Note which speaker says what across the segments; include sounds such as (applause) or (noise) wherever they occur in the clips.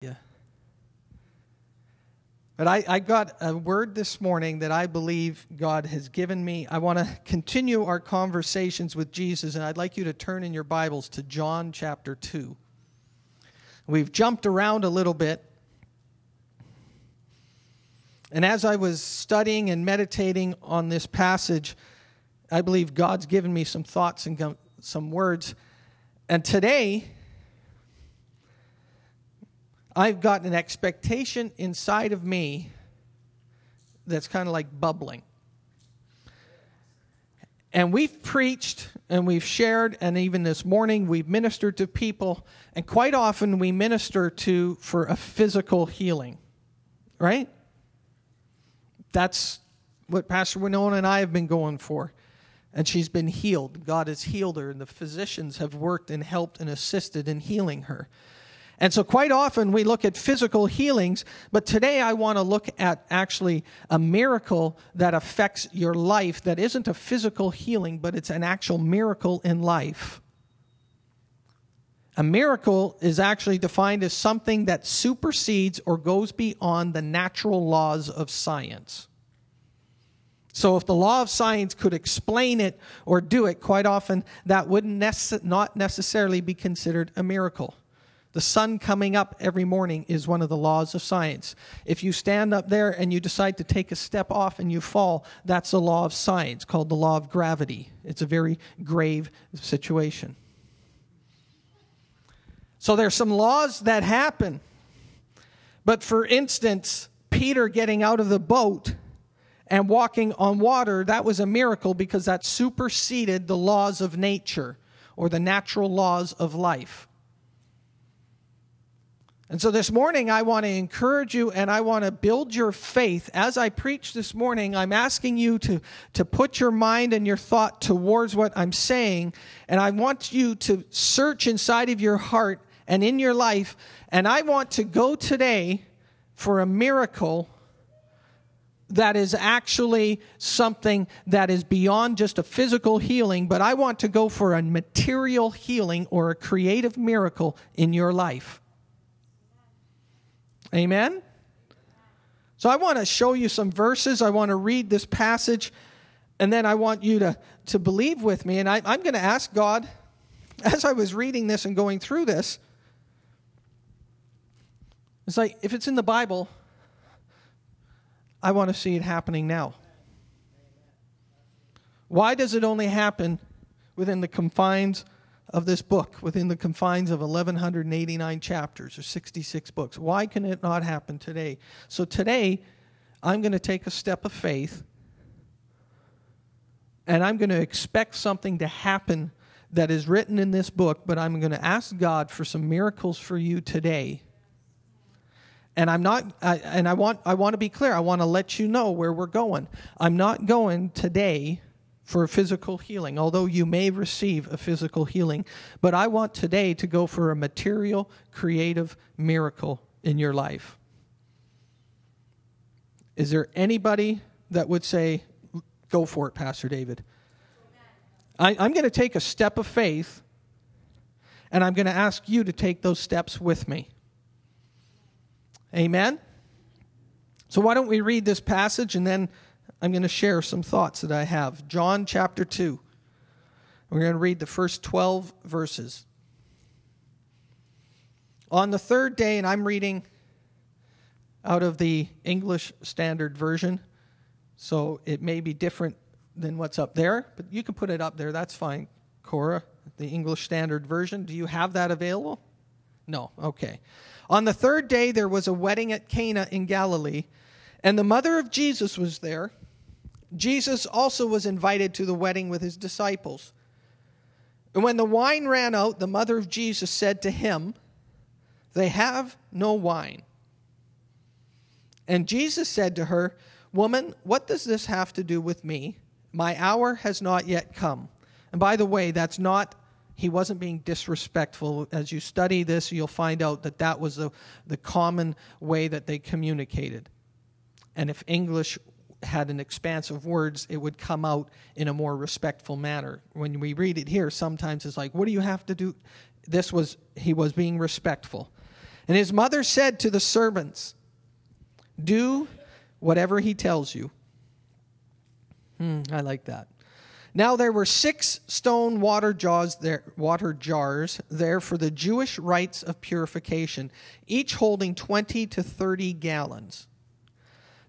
Speaker 1: Yeah. But I, I got a word this morning that I believe God has given me. I want to continue our conversations with Jesus, and I'd like you to turn in your Bibles to John chapter 2. We've jumped around a little bit. And as I was studying and meditating on this passage, I believe God's given me some thoughts and some words. And today, I've got an expectation inside of me that's kind of like bubbling. And we've preached and we've shared, and even this morning we've ministered to people, and quite often we minister to for a physical healing, right? That's what Pastor Winona and I have been going for. And she's been healed. God has healed her, and the physicians have worked and helped and assisted in healing her. And so, quite often, we look at physical healings, but today I want to look at actually a miracle that affects your life that isn't a physical healing, but it's an actual miracle in life. A miracle is actually defined as something that supersedes or goes beyond the natural laws of science. So, if the law of science could explain it or do it, quite often that would nece- not necessarily be considered a miracle. The sun coming up every morning is one of the laws of science. If you stand up there and you decide to take a step off and you fall, that's a law of science called the law of gravity. It's a very grave situation. So there's some laws that happen. But for instance, Peter getting out of the boat and walking on water, that was a miracle because that superseded the laws of nature or the natural laws of life. And so this morning, I want to encourage you and I want to build your faith. As I preach this morning, I'm asking you to, to put your mind and your thought towards what I'm saying. And I want you to search inside of your heart and in your life. And I want to go today for a miracle that is actually something that is beyond just a physical healing, but I want to go for a material healing or a creative miracle in your life. Amen? So I want to show you some verses. I want to read this passage, and then I want you to, to believe with me. And I, I'm going to ask God, (laughs) as I was reading this and going through this, it's like, if it's in the Bible, I want to see it happening now. Why does it only happen within the confines of this book within the confines of 1189 chapters or 66 books. Why can it not happen today? So today, I'm going to take a step of faith and I'm going to expect something to happen that is written in this book, but I'm going to ask God for some miracles for you today. And I'm not, I, and I want, I want to be clear. I want to let you know where we're going. I'm not going today for physical healing, although you may receive a physical healing. But I want today to go for a material, creative miracle in your life. Is there anybody that would say, Go for it, Pastor David? I, am going to take a step of faith, and I'm going to ask you to take those steps with me. Amen? So, why don't we read this passage and then I'm going to share some thoughts that I have. John chapter 2. We're going to read the first 12 verses. On the third day, and I'm reading out of the English Standard Version, so it may be different than what's up there, but you can put it up there. That's fine, Cora. The English Standard Version. Do you have that available? No. Okay. On the third day, there was a wedding at Cana in Galilee, and the mother of Jesus was there. Jesus also was invited to the wedding with his disciples. And when the wine ran out, the mother of Jesus said to him, They have no wine. And Jesus said to her, Woman, what does this have to do with me? My hour has not yet come. And by the way, that's not, he wasn't being disrespectful. As you study this, you'll find out that that was the, the common way that they communicated. And if English had an expanse of words, it would come out in a more respectful manner. When we read it here, sometimes it's like, what do you have to do? This was, he was being respectful. And his mother said to the servants, Do whatever he tells you. Hmm, I like that. Now there were six stone water jars there, water jars there for the Jewish rites of purification, each holding 20 to 30 gallons.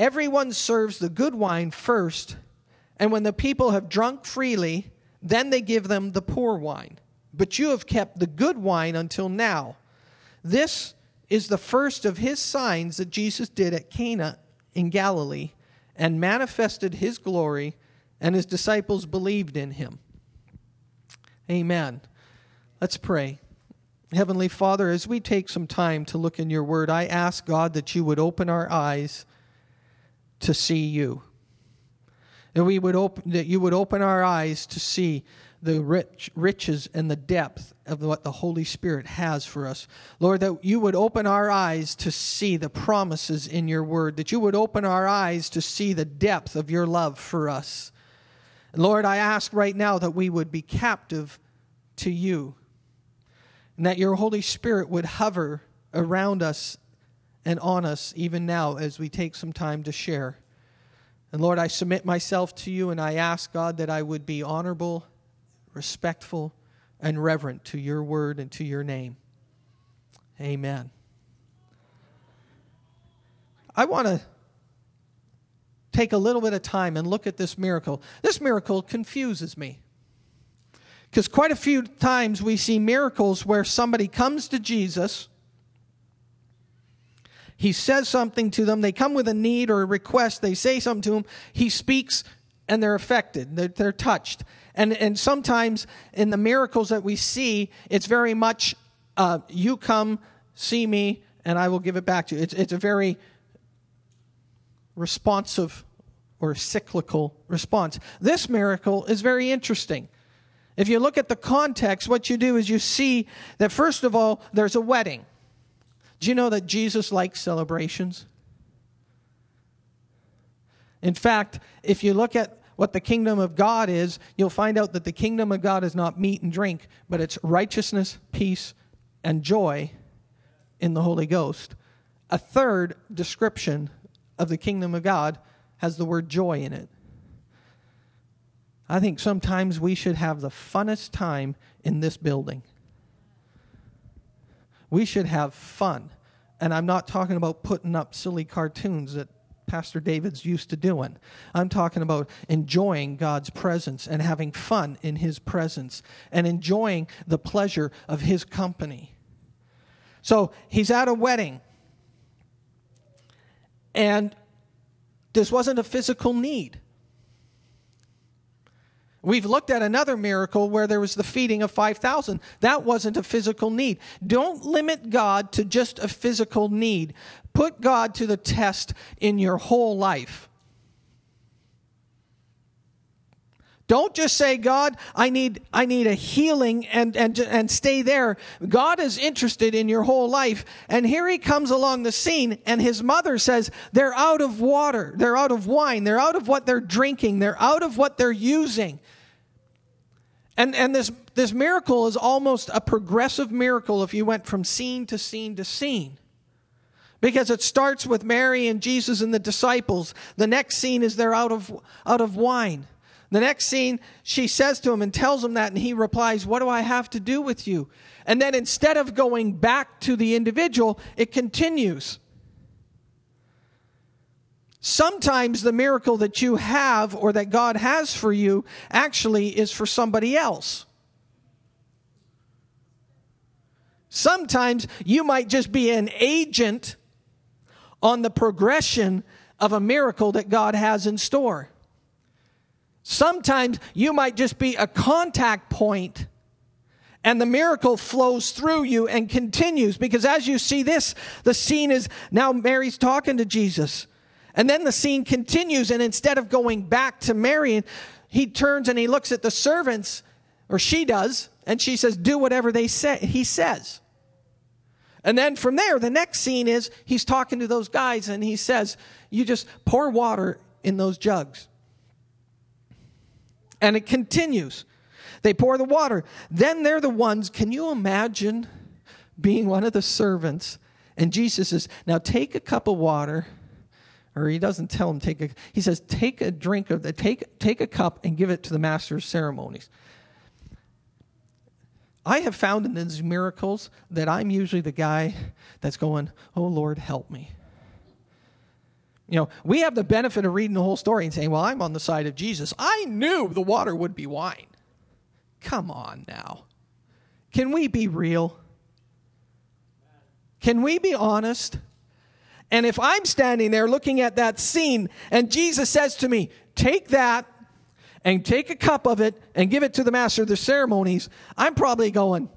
Speaker 1: Everyone serves the good wine first, and when the people have drunk freely, then they give them the poor wine. But you have kept the good wine until now. This is the first of his signs that Jesus did at Cana in Galilee and manifested his glory, and his disciples believed in him. Amen. Let's pray. Heavenly Father, as we take some time to look in your word, I ask God that you would open our eyes to see you. That we would open that you would open our eyes to see the rich, riches and the depth of what the Holy Spirit has for us. Lord, that you would open our eyes to see the promises in your word, that you would open our eyes to see the depth of your love for us. Lord, I ask right now that we would be captive to you, and that your Holy Spirit would hover around us and on us even now as we take some time to share. And Lord, I submit myself to you and I ask, God, that I would be honorable respectful, and reverent to your word and to your name. Amen. I want to take a little bit of time and look at this miracle. This miracle confuses me. Because quite a few times we see miracles where somebody comes to Jesus, he says something to them, they come with a need or a request, they say something to him, he speaks, and they're affected, they're, they're touched. And, and sometimes in the miracles that we see, it's very much uh, you come, see me, and I will give it back to you. It's, it's a very responsive or cyclical response. This miracle is very interesting. If you look at the context, what you do is you see that, first of all, there's a wedding. Do you know that Jesus likes celebrations? In fact, if you look at what the kingdom of God is, you'll find out that the kingdom of God is not meat and drink, but it's righteousness, peace, and joy in the Holy Ghost. A third description of the kingdom of God has the word joy in it. I think sometimes we should have the funnest time in this building. We should have fun. And I'm not talking about putting up silly cartoons that Pastor David's used to doing. I'm talking about enjoying God's presence and having fun in His presence and enjoying the pleasure of His company. So he's at a wedding. And this wasn't a physical need. We've looked at another miracle where there was the feeding of 5,000. That wasn't a physical need. Don't limit God to just a physical need. Put God to the test in your whole life. Don't just say, God, I need, I need a healing and, and, and stay there. God is interested in your whole life. And here he comes along the scene, and his mother says, They're out of water. They're out of wine. They're out of what they're drinking. They're out of what they're using. And, and this, this miracle is almost a progressive miracle if you went from scene to scene to scene. Because it starts with Mary and Jesus and the disciples. The next scene is they're out of, out of wine. The next scene, she says to him and tells him that, and he replies, What do I have to do with you? And then instead of going back to the individual, it continues. Sometimes the miracle that you have or that God has for you actually is for somebody else. Sometimes you might just be an agent on the progression of a miracle that God has in store. Sometimes you might just be a contact point And the miracle flows through you and continues because as you see this, the scene is now Mary's talking to Jesus. And then the scene continues, and instead of going back to Mary, he turns and he looks at the servants, or she does, and she says, Do whatever they say he says. And then from there, the next scene is he's talking to those guys and he says, You just pour water in those jugs. And it continues. They pour the water. Then they're the ones, can you imagine being one of the servants? And Jesus says, Now take a cup of water. Or he doesn't tell him take a he says take a drink of the take take a cup and give it to the master of ceremonies. I have found in these miracles that I'm usually the guy that's going, Oh Lord, help me. You know, we have the benefit of reading the whole story and saying, Well, I'm on the side of Jesus. I knew the water would be wine. Come on now. Can we be real? Can we be honest? And if I'm standing there looking at that scene and Jesus says to me, Take that and take a cup of it and give it to the master of the ceremonies, I'm probably going,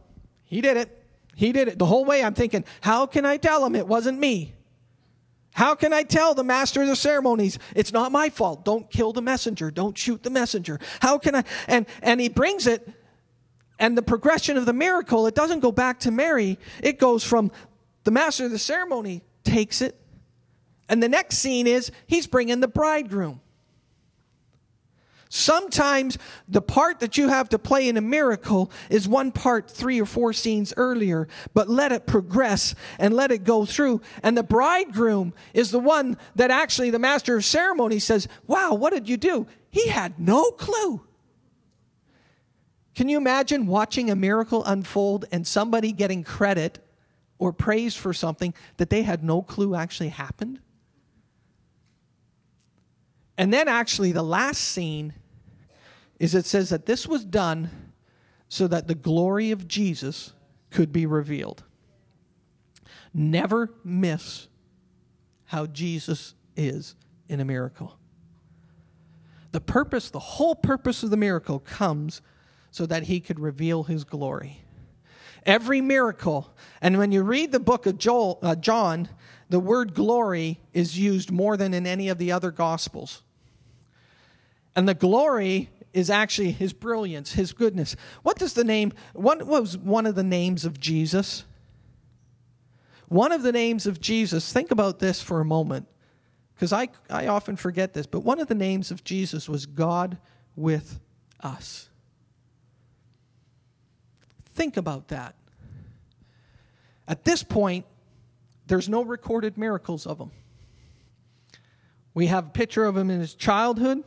Speaker 1: He did it. He did it. The whole way I'm thinking, How can I tell him it wasn't me? How can I tell the master of the ceremonies it's not my fault? Don't kill the messenger. Don't shoot the messenger. How can I? And, and he brings it, and the progression of the miracle, it doesn't go back to Mary. It goes from the master of the ceremony takes it, and the next scene is he's bringing the bridegroom. Sometimes the part that you have to play in a miracle is one part three or four scenes earlier, but let it progress and let it go through. And the bridegroom is the one that actually the master of ceremony says, Wow, what did you do? He had no clue. Can you imagine watching a miracle unfold and somebody getting credit or praise for something that they had no clue actually happened? And then, actually, the last scene is it says that this was done so that the glory of Jesus could be revealed. Never miss how Jesus is in a miracle. The purpose, the whole purpose of the miracle comes so that he could reveal his glory. Every miracle, and when you read the book of Joel, uh, John, the word glory is used more than in any of the other gospels. And the glory is actually his brilliance, his goodness. What does the name, what was one of the names of Jesus? One of the names of Jesus, think about this for a moment, because I, I often forget this, but one of the names of Jesus was God with us. Think about that. At this point, there's no recorded miracles of him. We have a picture of him in his childhood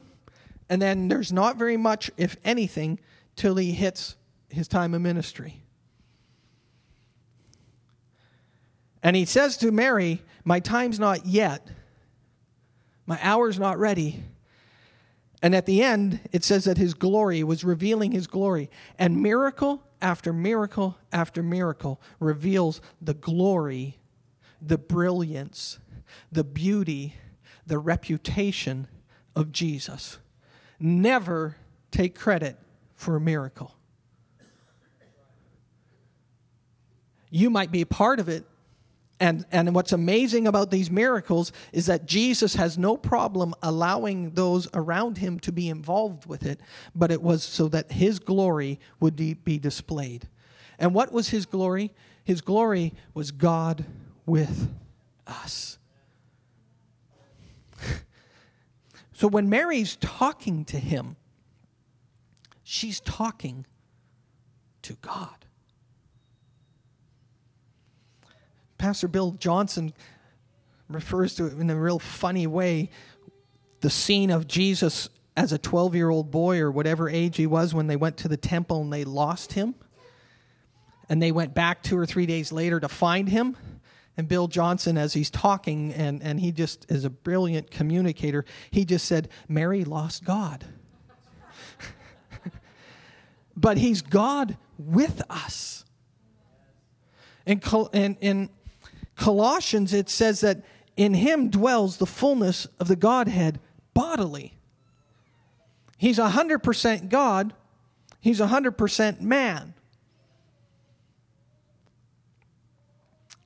Speaker 1: and then there's not very much, if anything, till he hits his time of ministry. And he says to Mary, My time's not yet, my hour's not ready. And at the end, it says that his glory was revealing his glory. And miracle after miracle after miracle reveals the glory, the brilliance, the beauty, the reputation of Jesus never take credit for a miracle. You might be a part of it. And, and what's amazing about these miracles is that Jesus has no problem allowing those around him to be involved with it, but it was so that his glory would be displayed. And what was his glory? His glory was God with us. So when Mary's talking to him, she's talking to God. Pastor Bill Johnson refers to it in a real funny way the scene of Jesus as a 12 year old boy or whatever age he was when they went to the temple and they lost him. And they went back two or three days later to find him. And Bill Johnson, as he's talking, and, and he just is a brilliant communicator, he just said, Mary lost God. (laughs) but he's God with us. In, in, in Colossians, it says that in him dwells the fullness of the Godhead bodily. He's 100% God, he's 100% man.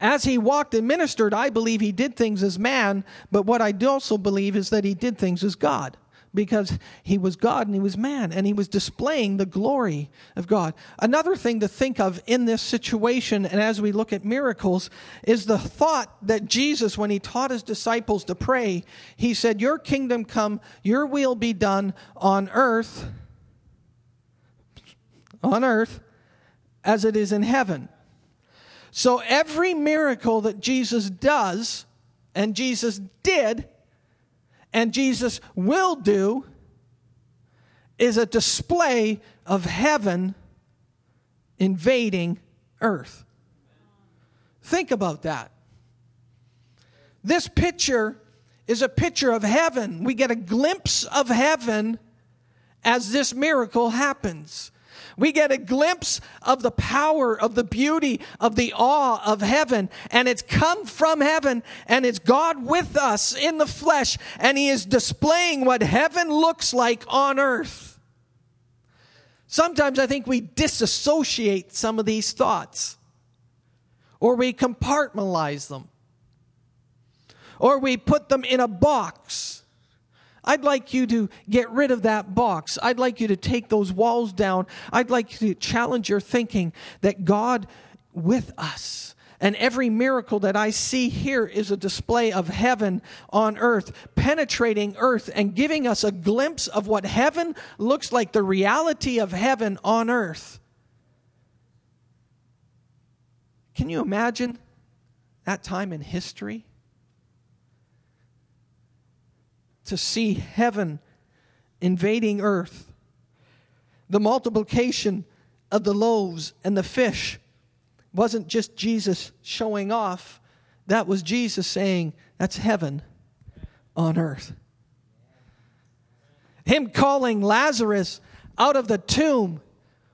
Speaker 1: As he walked and ministered, I believe he did things as man, but what I also believe is that he did things as God because he was God and he was man and he was displaying the glory of God. Another thing to think of in this situation and as we look at miracles is the thought that Jesus, when he taught his disciples to pray, he said, Your kingdom come, your will be done on earth, on earth, as it is in heaven. So every miracle that Jesus does, and Jesus did, and Jesus will do is a display of heaven invading earth. Think about that. This picture is a picture of heaven. We get a glimpse of heaven as this miracle happens. We get a glimpse of the power, of the beauty, of the awe of heaven. And it's come from heaven and it's God with us in the flesh. And He is displaying what heaven looks like on earth. Sometimes I think we disassociate some of these thoughts or we compartmentalize them or we put them in a box I'd like you to get rid of that box. I'd like you to take those walls down. I'd like you to challenge your thinking that God with us. And every miracle that I see here is a display of heaven on earth, penetrating earth and giving us a glimpse of what heaven looks like, the reality of heaven on earth. Can you imagine that time in history? To see heaven invading earth. The multiplication of the loaves and the fish wasn't just Jesus showing off, that was Jesus saying, That's heaven on earth. Him calling Lazarus out of the tomb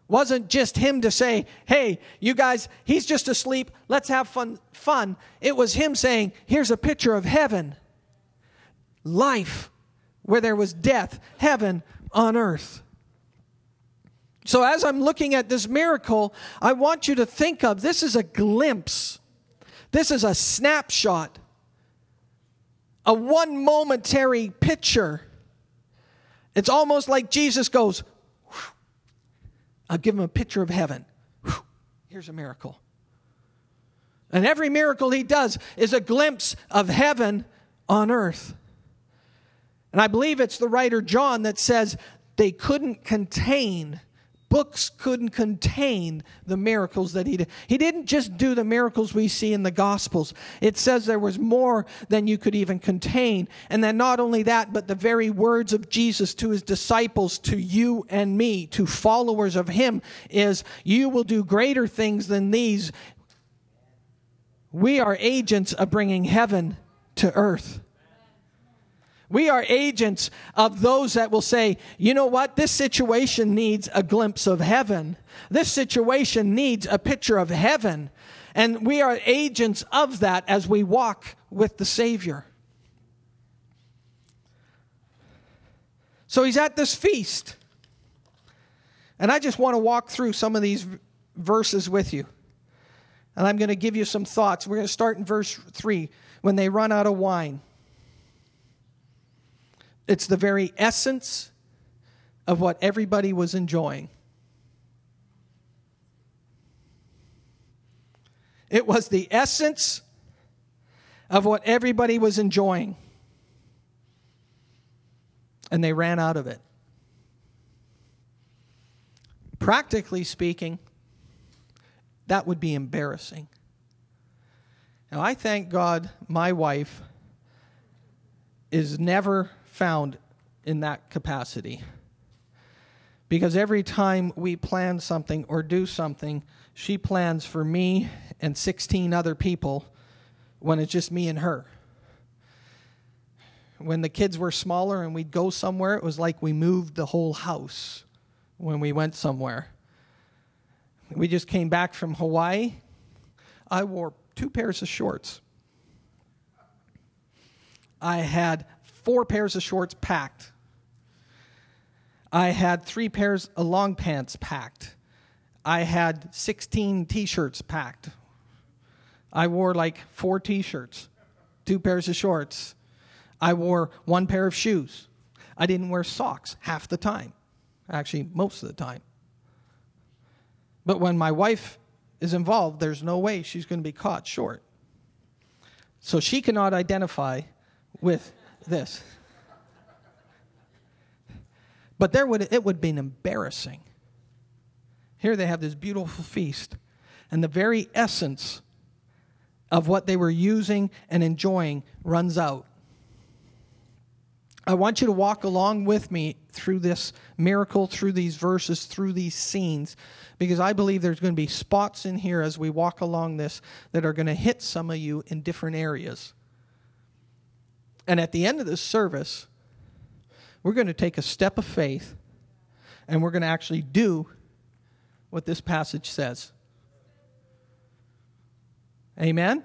Speaker 1: wasn't just him to say, Hey, you guys, he's just asleep, let's have fun. fun. It was him saying, Here's a picture of heaven life where there was death, heaven on earth. So, as I'm looking at this miracle, I want you to think of this is a glimpse, this is a snapshot, a one momentary picture. It's almost like Jesus goes, I'll give him a picture of heaven. Here's a miracle. And every miracle he does is a glimpse of heaven on earth. And I believe it's the writer John that says they couldn't contain, books couldn't contain the miracles that he did. He didn't just do the miracles we see in the Gospels. It says there was more than you could even contain. And then not only that, but the very words of Jesus to his disciples, to you and me, to followers of him, is you will do greater things than these. We are agents of bringing heaven to earth. We are agents of those that will say, you know what, this situation needs a glimpse of heaven. This situation needs a picture of heaven. And we are agents of that as we walk with the Savior. So he's at this feast. And I just want to walk through some of these verses with you. And I'm going to give you some thoughts. We're going to start in verse 3 when they run out of wine. It's the very essence of what everybody was enjoying. It was the essence of what everybody was enjoying. And they ran out of it. Practically speaking, that would be embarrassing. Now, I thank God my wife is never found in that capacity. Because every time we plan something or do something, she plans for me and 16 other people when it's just me and her. When the kids were smaller and we'd go somewhere, it was like we moved the whole house when we went somewhere. We just came back from Hawaii. I wore two pairs of shorts. I had four pairs of shorts packed. I had three pairs of long pants packed. I had 16 t shirts packed. I wore like four t shirts, two pairs of shorts. I wore one pair of shoes. I didn't wear socks half the time, actually, most of the time. But when my wife is involved, there's no way she's going to be caught short. So she cannot identify with this. But there would it would be embarrassing. Here they have this beautiful feast, and the very essence of what they were using and enjoying runs out. I want you to walk along with me through this miracle, through these verses, through these scenes, because I believe there's going to be spots in here as we walk along this that are going to hit some of you in different areas. And at the end of this service, we're going to take a step of faith and we're going to actually do what this passage says. Amen?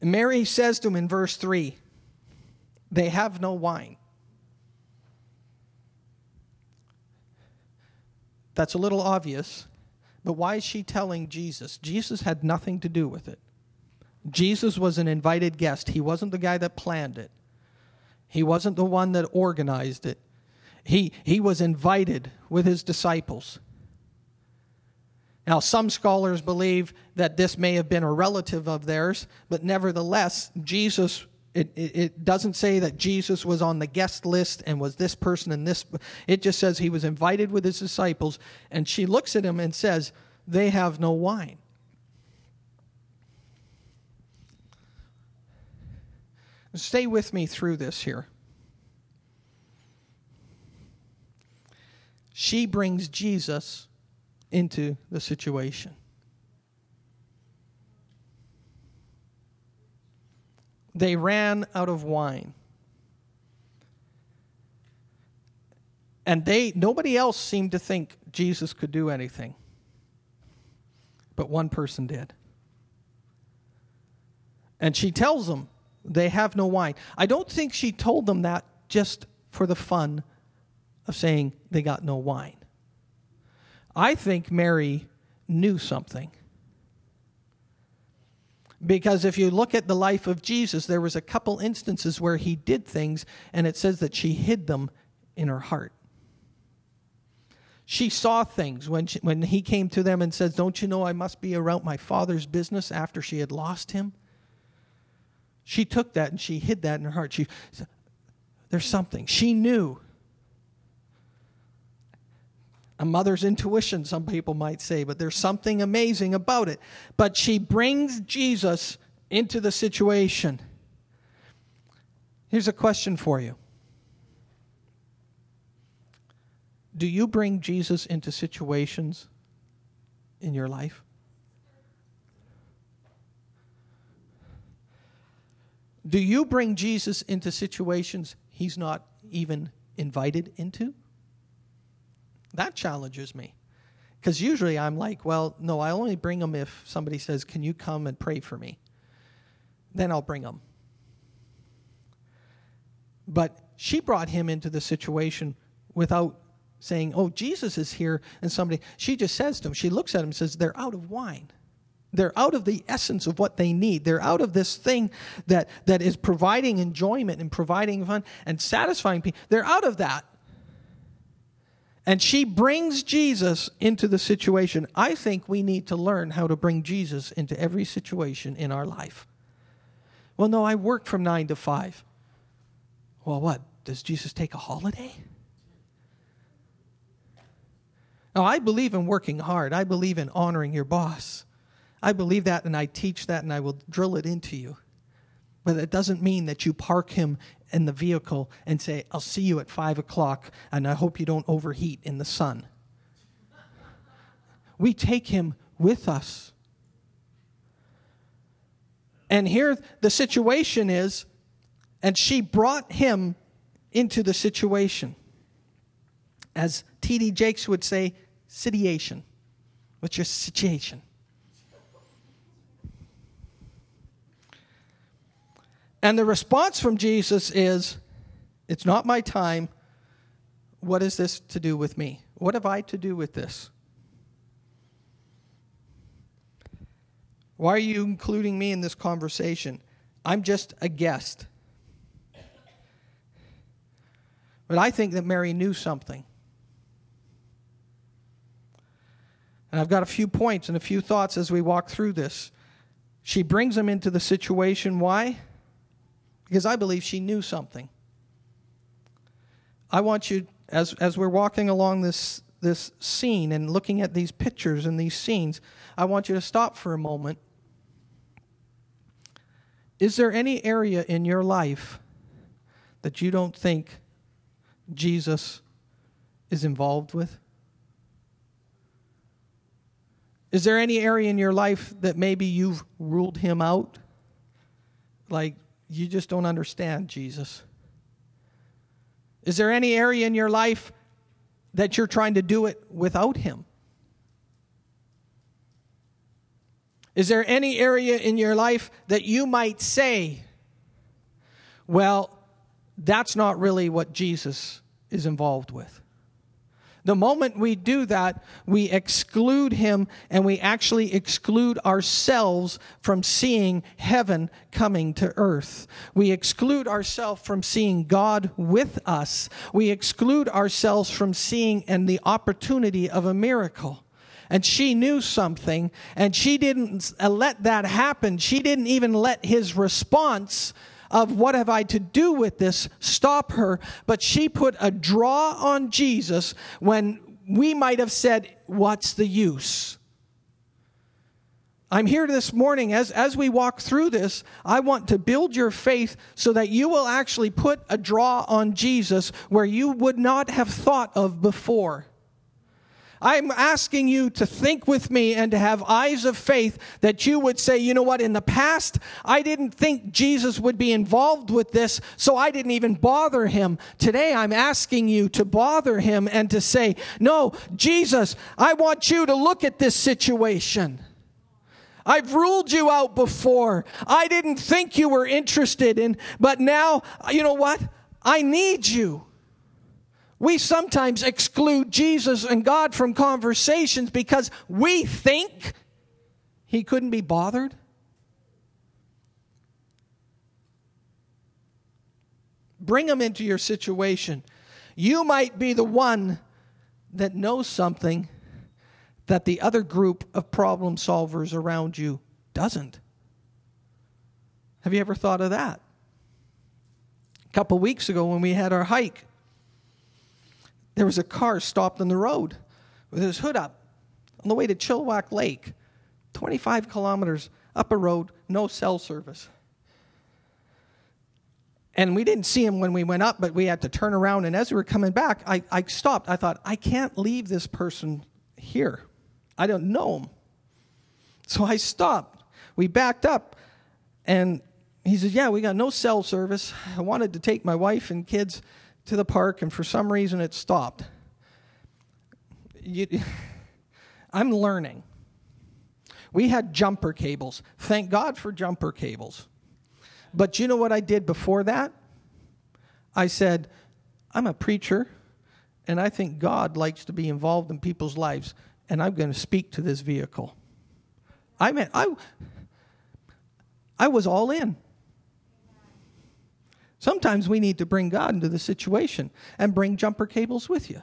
Speaker 1: Mary says to him in verse 3 they have no wine. That's a little obvious, but why is she telling Jesus? Jesus had nothing to do with it. Jesus was an invited guest. He wasn't the guy that planned it. He wasn't the one that organized it. He, he was invited with his disciples. Now, some scholars believe that this may have been a relative of theirs, but nevertheless, Jesus, it, it, it, doesn't say that Jesus was on the guest list and was this person and this. It just says he was invited with his disciples, and she looks at him and says, They have no wine. Stay with me through this here. She brings Jesus into the situation. They ran out of wine. And they nobody else seemed to think Jesus could do anything. But one person did. And she tells them they have no wine. I don't think she told them that just for the fun of saying they got no wine. I think Mary knew something. Because if you look at the life of Jesus, there was a couple instances where he did things and it says that she hid them in her heart. She saw things when, she, when he came to them and says, Don't you know I must be around my father's business after she had lost him? She took that and she hid that in her heart. She, there's something. She knew a mother's intuition, some people might say, but there's something amazing about it. But she brings Jesus into the situation. Here's a question for you Do you bring Jesus into situations in your life? Do you bring Jesus into situations he's not even invited into? That challenges me. Because usually I'm like, well, no, I only bring them if somebody says, Can you come and pray for me? Then I'll bring them. But she brought him into the situation without saying, Oh, Jesus is here, and somebody, she just says to him, she looks at him and says, They're out of wine. They're out of the essence of what they need. They're out of this thing that, that is providing enjoyment and providing fun and satisfying people. They're out of that. And she brings Jesus into the situation. I think we need to learn how to bring Jesus into every situation in our life. Well, no, I work from nine to five. Well, what? Does Jesus take a holiday? Now, I believe in working hard. I believe in honoring your boss. I believe that and I teach that and I will drill it into you. But it doesn't mean that you park him in the vehicle and say, I'll see you at five o'clock, and I hope you don't overheat in the sun. We take him with us. And here the situation is, and she brought him into the situation. As T.D. Jakes would say, situation. What's your situation? And the response from Jesus is, It's not my time. What is this to do with me? What have I to do with this? Why are you including me in this conversation? I'm just a guest. But I think that Mary knew something. And I've got a few points and a few thoughts as we walk through this. She brings him into the situation. Why? Because I believe she knew something. I want you, as, as we're walking along this, this scene and looking at these pictures and these scenes, I want you to stop for a moment. Is there any area in your life that you don't think Jesus is involved with? Is there any area in your life that maybe you've ruled him out? Like, you just don't understand Jesus. Is there any area in your life that you're trying to do it without him? Is there any area in your life that you might say, well, that's not really what Jesus is involved with? The moment we do that, we exclude him and we actually exclude ourselves from seeing heaven coming to earth. We exclude ourselves from seeing God with us. We exclude ourselves from seeing and the opportunity of a miracle and she knew something and she didn't let that happen. She didn't even let his response of what have I to do with this stop her, but she put a draw on Jesus when we might have said, What's the use? I'm here this morning as, as we walk through this. I want to build your faith so that you will actually put a draw on Jesus where you would not have thought of before. I'm asking you to think with me and to have eyes of faith that you would say, you know what, in the past, I didn't think Jesus would be involved with this, so I didn't even bother him. Today, I'm asking you to bother him and to say, no, Jesus, I want you to look at this situation. I've ruled you out before. I didn't think you were interested in, but now, you know what? I need you. We sometimes exclude Jesus and God from conversations because we think he couldn't be bothered. Bring him into your situation. You might be the one that knows something that the other group of problem solvers around you doesn't. Have you ever thought of that? A couple weeks ago when we had our hike, there was a car stopped on the road with his hood up on the way to Chilliwack Lake, 25 kilometers up a road, no cell service. And we didn't see him when we went up, but we had to turn around. And as we were coming back, I, I stopped. I thought, I can't leave this person here. I don't know him. So I stopped. We backed up, and he said, Yeah, we got no cell service. I wanted to take my wife and kids to the park, and for some reason it stopped. You, (laughs) I'm learning. We had jumper cables. Thank God for jumper cables. But you know what I did before that? I said, I'm a preacher, and I think God likes to be involved in people's lives, and I'm going to speak to this vehicle. I mean, I, I was all in. Sometimes we need to bring God into the situation and bring jumper cables with you.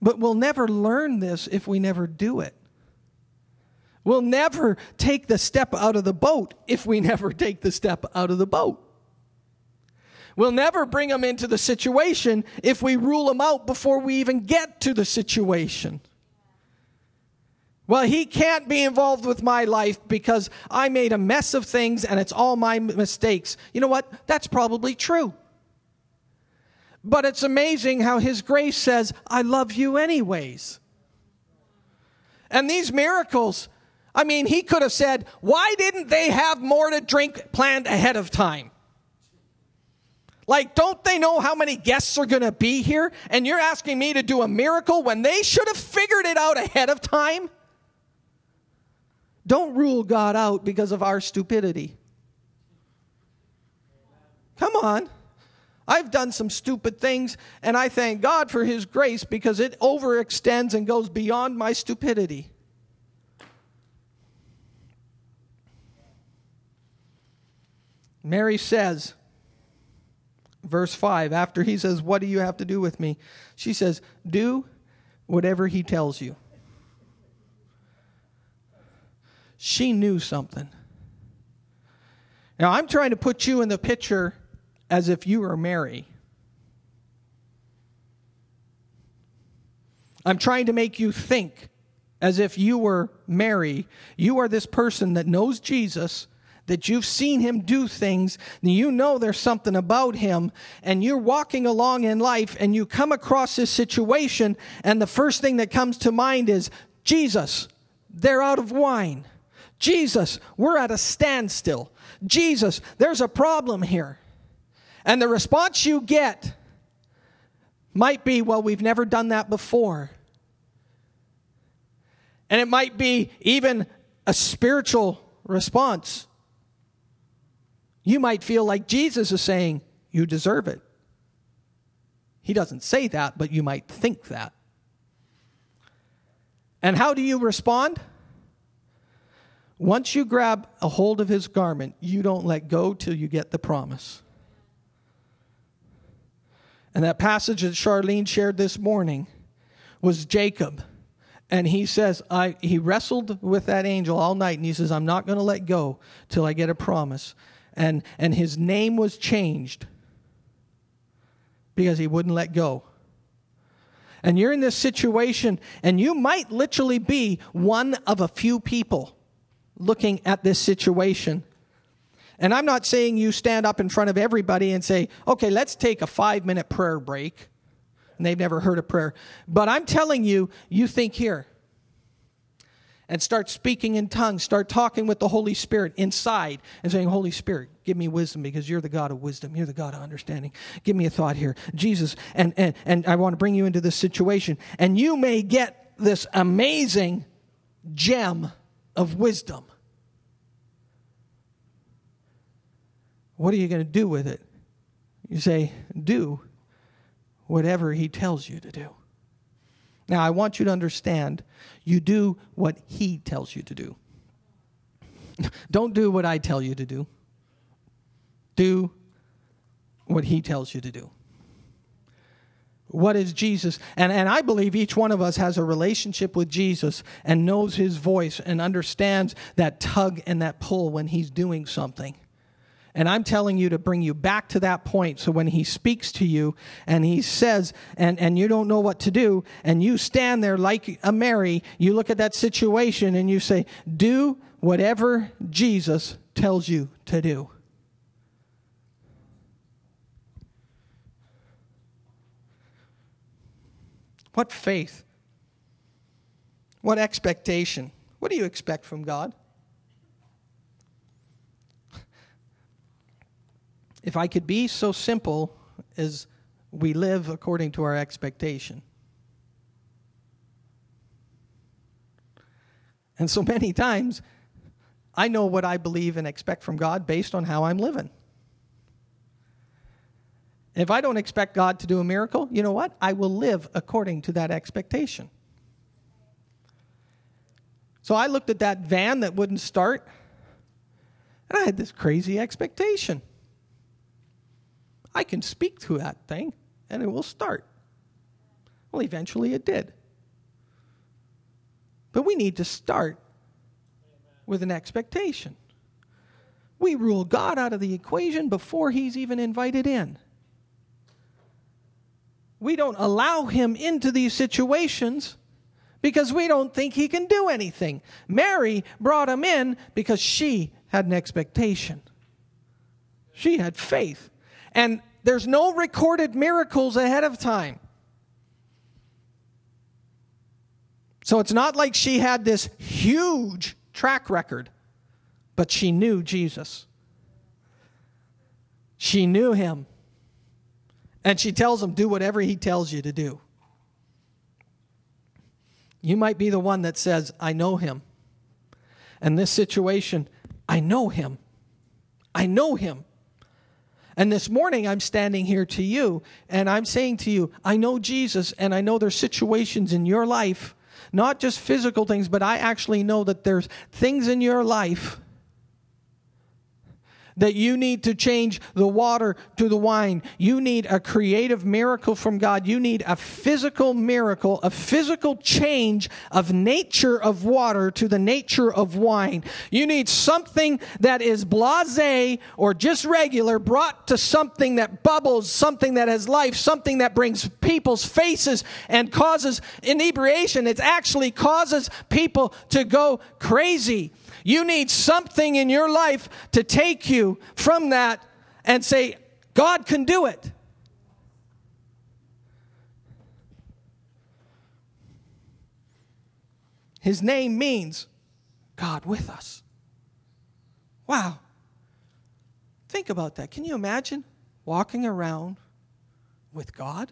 Speaker 1: But we'll never learn this if we never do it. We'll never take the step out of the boat if we never take the step out of the boat. We'll never bring them into the situation if we rule them out before we even get to the situation. Well, he can't be involved with my life because I made a mess of things and it's all my mistakes. You know what? That's probably true. But it's amazing how his grace says, I love you anyways. And these miracles, I mean, he could have said, Why didn't they have more to drink planned ahead of time? Like, don't they know how many guests are going to be here? And you're asking me to do a miracle when they should have figured it out ahead of time? Don't rule God out because of our stupidity. Come on. I've done some stupid things, and I thank God for His grace because it overextends and goes beyond my stupidity. Mary says, verse 5, after he says, What do you have to do with me? She says, Do whatever he tells you. She knew something. Now, I'm trying to put you in the picture as if you were Mary. I'm trying to make you think as if you were Mary. You are this person that knows Jesus, that you've seen him do things, and you know there's something about him, and you're walking along in life and you come across this situation, and the first thing that comes to mind is Jesus, they're out of wine. Jesus, we're at a standstill. Jesus, there's a problem here. And the response you get might be, well, we've never done that before. And it might be even a spiritual response. You might feel like Jesus is saying, You deserve it. He doesn't say that, but you might think that. And how do you respond? Once you grab a hold of his garment, you don't let go till you get the promise. And that passage that Charlene shared this morning was Jacob. And he says, I, he wrestled with that angel all night, and he says, I'm not going to let go till I get a promise. And, and his name was changed because he wouldn't let go. And you're in this situation, and you might literally be one of a few people looking at this situation. And I'm not saying you stand up in front of everybody and say, okay, let's take a five minute prayer break. And they've never heard a prayer. But I'm telling you, you think here and start speaking in tongues, start talking with the Holy Spirit inside and saying, Holy Spirit, give me wisdom because you're the God of wisdom. You're the God of understanding. Give me a thought here. Jesus, and, and, and I want to bring you into this situation. And you may get this amazing gem of wisdom. What are you going to do with it? You say, do whatever he tells you to do. Now, I want you to understand you do what he tells you to do. (laughs) Don't do what I tell you to do. Do what he tells you to do. What is Jesus? And, and I believe each one of us has a relationship with Jesus and knows his voice and understands that tug and that pull when he's doing something. And I'm telling you to bring you back to that point so when he speaks to you and he says, and, and you don't know what to do, and you stand there like a Mary, you look at that situation and you say, Do whatever Jesus tells you to do. What faith? What expectation? What do you expect from God? If I could be so simple as we live according to our expectation. And so many times, I know what I believe and expect from God based on how I'm living. If I don't expect God to do a miracle, you know what? I will live according to that expectation. So I looked at that van that wouldn't start, and I had this crazy expectation. I can speak to that thing, and it will start. Well, eventually it did. But we need to start with an expectation. We rule God out of the equation before he's even invited in. We don't allow him into these situations because we don't think he can do anything. Mary brought him in because she had an expectation, she had faith. And there's no recorded miracles ahead of time. So it's not like she had this huge track record, but she knew Jesus. She knew him. And she tells him, do whatever he tells you to do. You might be the one that says, I know him. And this situation, I know him. I know him. And this morning, I'm standing here to you, and I'm saying to you, I know Jesus, and I know there's situations in your life, not just physical things, but I actually know that there's things in your life that you need to change the water to the wine. You need a creative miracle from God. You need a physical miracle, a physical change of nature of water to the nature of wine. You need something that is blase or just regular brought to something that bubbles, something that has life, something that brings people's faces and causes inebriation. It actually causes people to go crazy. You need something in your life to take you from that and say, God can do it. His name means God with us. Wow. Think about that. Can you imagine walking around with God?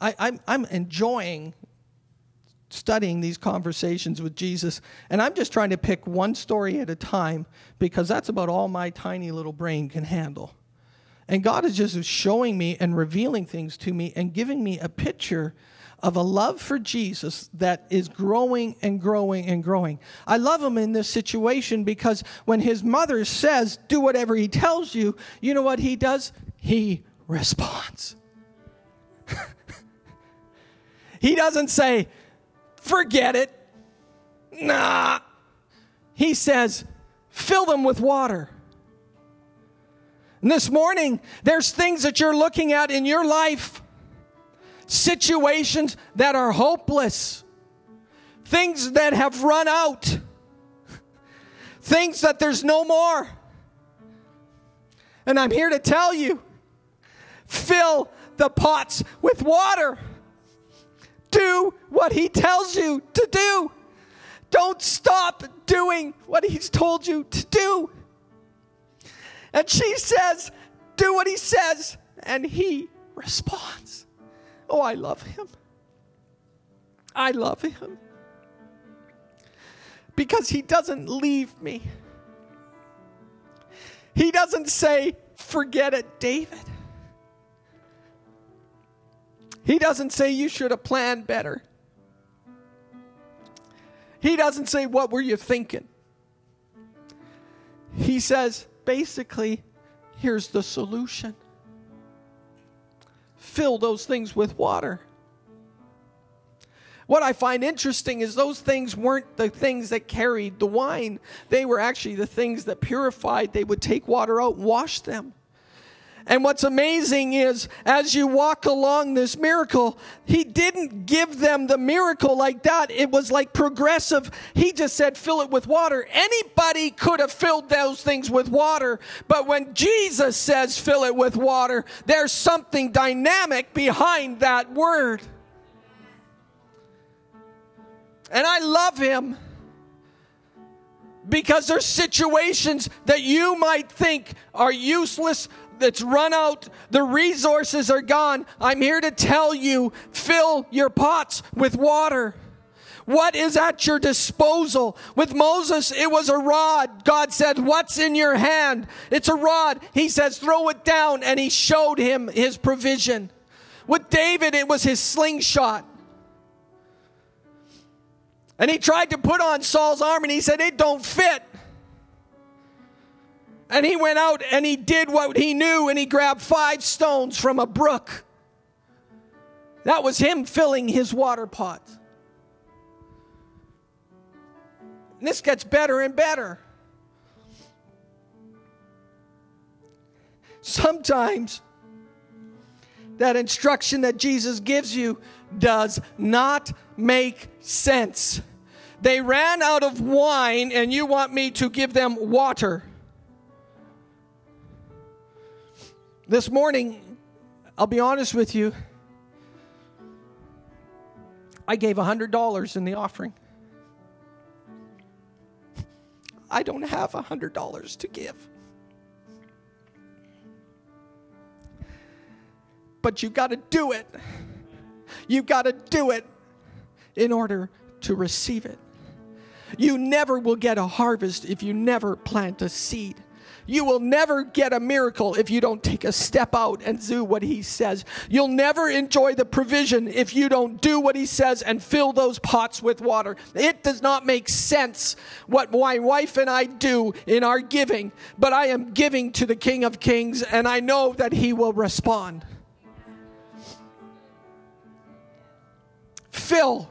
Speaker 1: I, am enjoying studying these conversations with Jesus, and I'm just trying to pick one story at a time because that's about all my tiny little brain can handle. And God is just showing me and revealing things to me and giving me a picture of a love for Jesus that is growing and growing and growing. I love him in this situation because when his mother says, Do whatever he tells you, you know what he does? He responds. (laughs) he doesn't say, Forget it. Nah. He says, fill them with water. And this morning, there's things that you're looking at in your life, situations that are hopeless, things that have run out, things that there's no more. And I'm here to tell you fill the pots with water. Do what he tells you to do. Don't stop doing what he's told you to do. And she says, Do what he says. And he responds. Oh, I love him. I love him. Because he doesn't leave me. He doesn't say, Forget it, David. He doesn't say you should have planned better. He doesn't say, What were you thinking? He says, basically, here's the solution fill those things with water. What I find interesting is those things weren't the things that carried the wine. They were actually the things that purified. They would take water out wash them. And what's amazing is as you walk along this miracle, he didn't give them the miracle like that. It was like progressive. He just said, fill it with water. Anybody could have filled those things with water. But when Jesus says, fill it with water, there's something dynamic behind that word. And I love him because there's situations that you might think are useless that's run out, the resources are gone. I'm here to tell you fill your pots with water. What is at your disposal? With Moses, it was a rod. God said, What's in your hand? It's a rod. He says, Throw it down. And he showed him his provision. With David, it was his slingshot. And he tried to put on Saul's arm and he said, It don't fit. And he went out and he did what he knew and he grabbed five stones from a brook. That was him filling his water pot. And this gets better and better. Sometimes that instruction that Jesus gives you does not make sense. They ran out of wine, and you want me to give them water. This morning, I'll be honest with you, I gave $100 in the offering. I don't have $100 to give. But you've got to do it. You've got to do it in order to receive it. You never will get a harvest if you never plant a seed. You will never get a miracle if you don't take a step out and do what He says. You'll never enjoy the provision if you don't do what He says and fill those pots with water. It does not make sense what my wife and I do in our giving, but I am giving to the King of Kings and I know that He will respond. Fill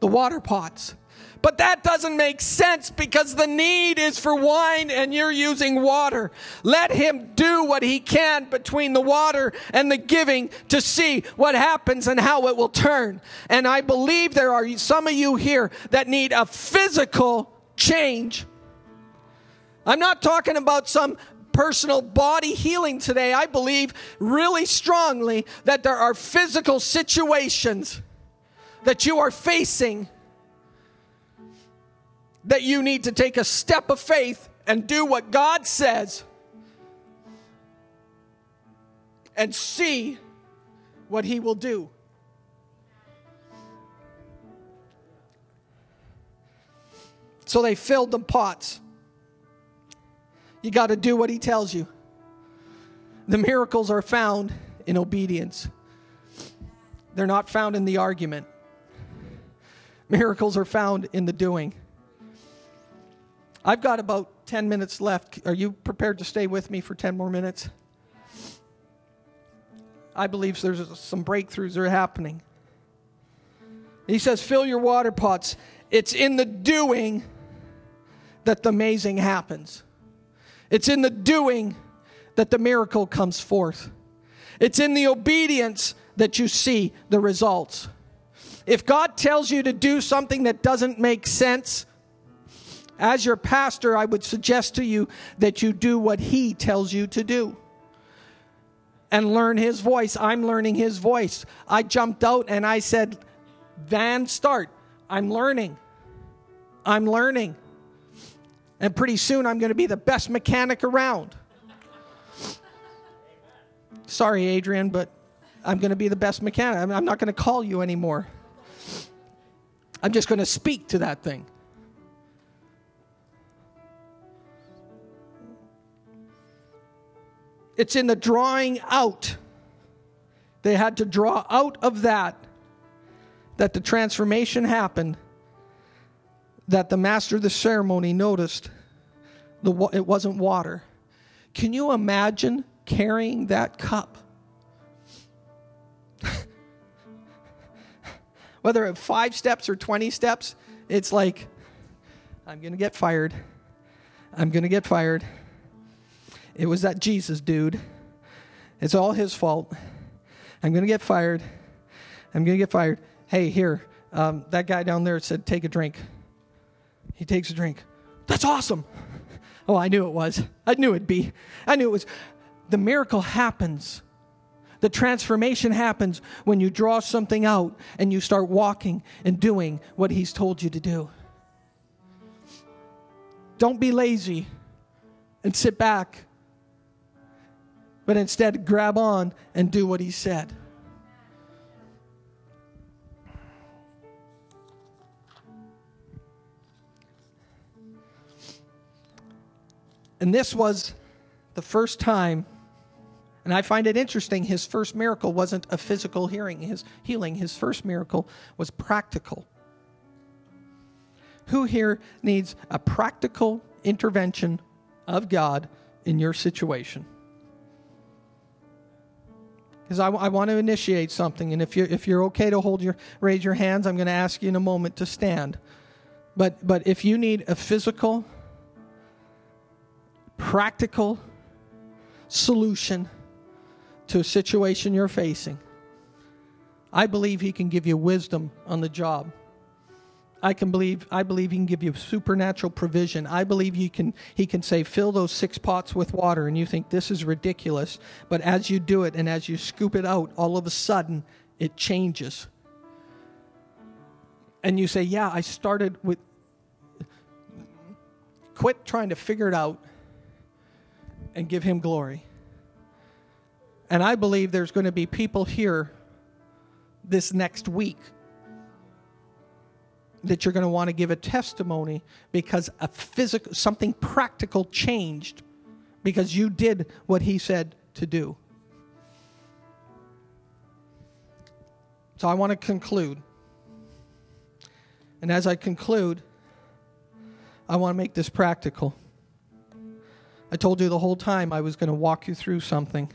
Speaker 1: the water pots. But that doesn't make sense because the need is for wine and you're using water. Let him do what he can between the water and the giving to see what happens and how it will turn. And I believe there are some of you here that need a physical change. I'm not talking about some personal body healing today. I believe really strongly that there are physical situations that you are facing that you need to take a step of faith and do what God says and see what He will do. So they filled the pots. You got to do what He tells you. The miracles are found in obedience, they're not found in the argument. Miracles are found in the doing. I've got about 10 minutes left. Are you prepared to stay with me for 10 more minutes? I believe there's some breakthroughs that are happening. He says, fill your water pots. It's in the doing that the amazing happens. It's in the doing that the miracle comes forth. It's in the obedience that you see the results. If God tells you to do something that doesn't make sense, as your pastor, I would suggest to you that you do what he tells you to do and learn his voice. I'm learning his voice. I jumped out and I said, Van, start. I'm learning. I'm learning. And pretty soon I'm going to be the best mechanic around. Sorry, Adrian, but I'm going to be the best mechanic. I'm not going to call you anymore. I'm just going to speak to that thing. It's in the drawing out. They had to draw out of that that the transformation happened, that the master of the ceremony noticed the, it wasn't water. Can you imagine carrying that cup? (laughs) Whether at five steps or 20 steps, it's like, I'm going to get fired. I'm going to get fired. It was that Jesus dude. It's all his fault. I'm going to get fired. I'm going to get fired. Hey, here, um, that guy down there said, take a drink. He takes a drink. That's awesome. Oh, I knew it was. I knew it'd be. I knew it was. The miracle happens. The transformation happens when you draw something out and you start walking and doing what He's told you to do. Don't be lazy and sit back but instead grab on and do what he said. And this was the first time, and I find it interesting, his first miracle wasn't a physical hearing, his healing. His first miracle was practical. Who here needs a practical intervention of God in your situation? Because I, I want to initiate something. And if you're, if you're okay to hold your, raise your hands, I'm going to ask you in a moment to stand. But, but if you need a physical, practical solution to a situation you're facing, I believe He can give you wisdom on the job. I can believe I believe he can give you supernatural provision. I believe he can he can say fill those six pots with water and you think this is ridiculous, but as you do it and as you scoop it out, all of a sudden it changes. And you say, "Yeah, I started with quit trying to figure it out and give him glory." And I believe there's going to be people here this next week that you're going to want to give a testimony because a physical something practical changed because you did what he said to do. So I want to conclude. And as I conclude, I want to make this practical. I told you the whole time I was going to walk you through something.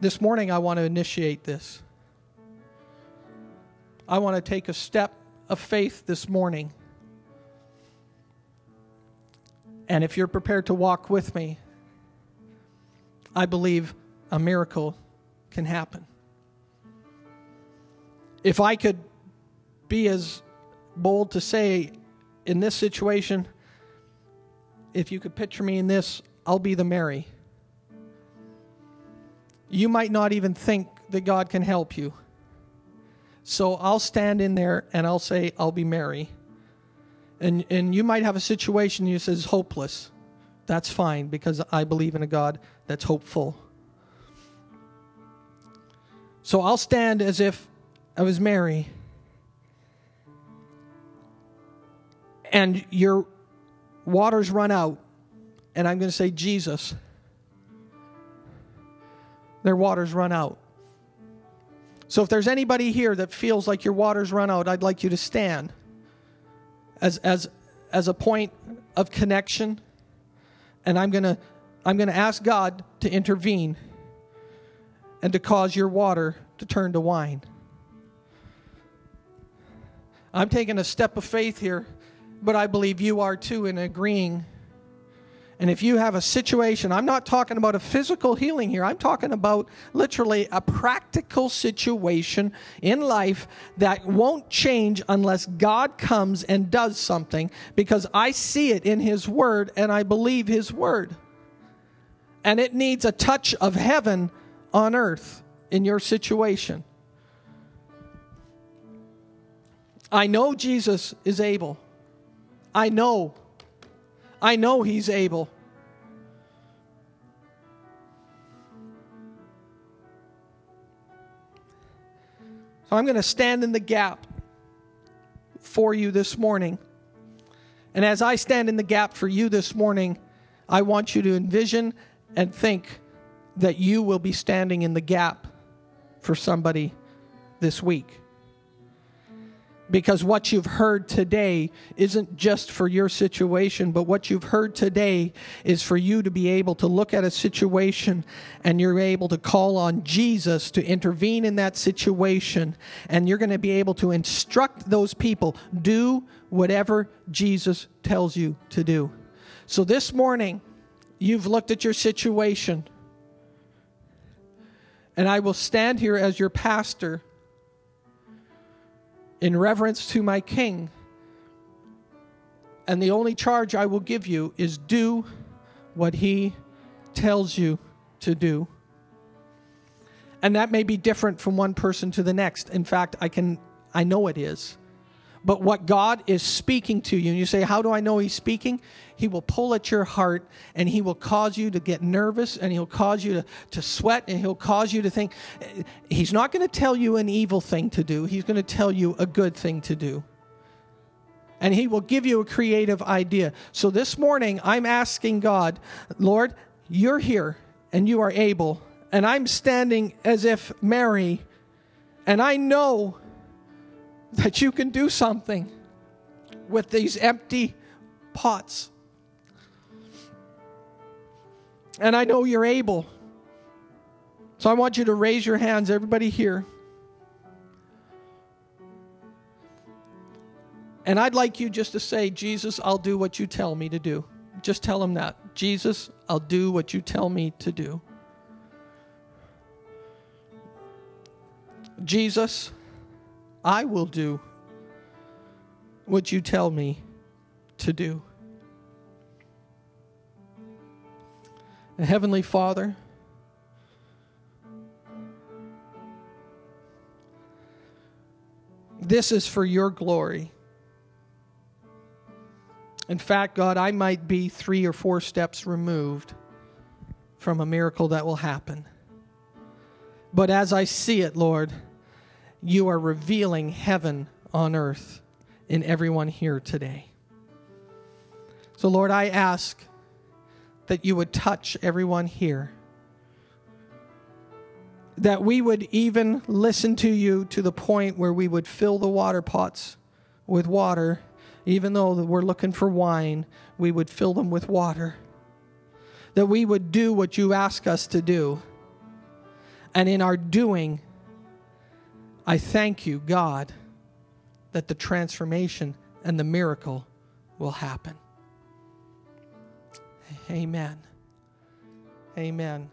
Speaker 1: This morning, I want to initiate this. I want to take a step of faith this morning. And if you're prepared to walk with me, I believe a miracle can happen. If I could be as bold to say, in this situation, if you could picture me in this, I'll be the Mary. You might not even think that God can help you. So I'll stand in there and I'll say, I'll be Mary. And, and you might have a situation you says hopeless. That's fine because I believe in a God that's hopeful. So I'll stand as if I was Mary. And your waters run out. And I'm going to say, Jesus, their waters run out. So if there's anybody here that feels like your waters run out, I'd like you to stand as as as a point of connection. And I'm going to I'm going to ask God to intervene and to cause your water to turn to wine. I'm taking a step of faith here, but I believe you are too in agreeing and if you have a situation, I'm not talking about a physical healing here, I'm talking about literally a practical situation in life that won't change unless God comes and does something because I see it in His Word and I believe His Word. And it needs a touch of heaven on earth in your situation. I know Jesus is able. I know I know He's able. So I'm going to stand in the gap for you this morning. And as I stand in the gap for you this morning, I want you to envision and think that you will be standing in the gap for somebody this week because what you've heard today isn't just for your situation, but what you've heard today is for you to be able to look at a situation and you're able to call on Jesus to intervene in that situation. And you're going to be able to instruct those people do whatever Jesus tells you to do. So this morning, you've looked at your situation. And I will stand here as your pastor in reverence to my king. And the only charge I will give you is do what he tells you to do. And that may be different from one person to the next. In fact, I can I know it is. But what God is speaking to you, and you say, How do I know He's speaking? He will pull at your heart and He will cause you to get nervous and He'll cause you to, to sweat and He'll cause you to think. Eh, He's not going to tell you an evil thing to do, He's going to tell you a good thing to do. And He will give you a creative idea. So this morning, I'm asking God, Lord, you're here and you are able. And I'm standing as if Mary, and I know that you can do something with these empty pots. And I know you're able. So I want you to raise your hands, everybody here. And I'd like you just to say, Jesus, I'll do what you tell me to do. Just tell him that. Jesus, I'll do what you tell me to do. Jesus, I will do what you tell me to do. And Heavenly Father, this is for your glory. In fact, God, I might be three or four steps removed from a miracle that will happen. But as I see it, Lord, you are revealing heaven on earth in everyone here today. So, Lord, I ask that you would touch everyone here. That we would even listen to you to the point where we would fill the water pots with water. Even though we're looking for wine, we would fill them with water. That we would do what you ask us to do. And in our doing, I thank you, God, that the transformation and the miracle will happen. Amen. Amen.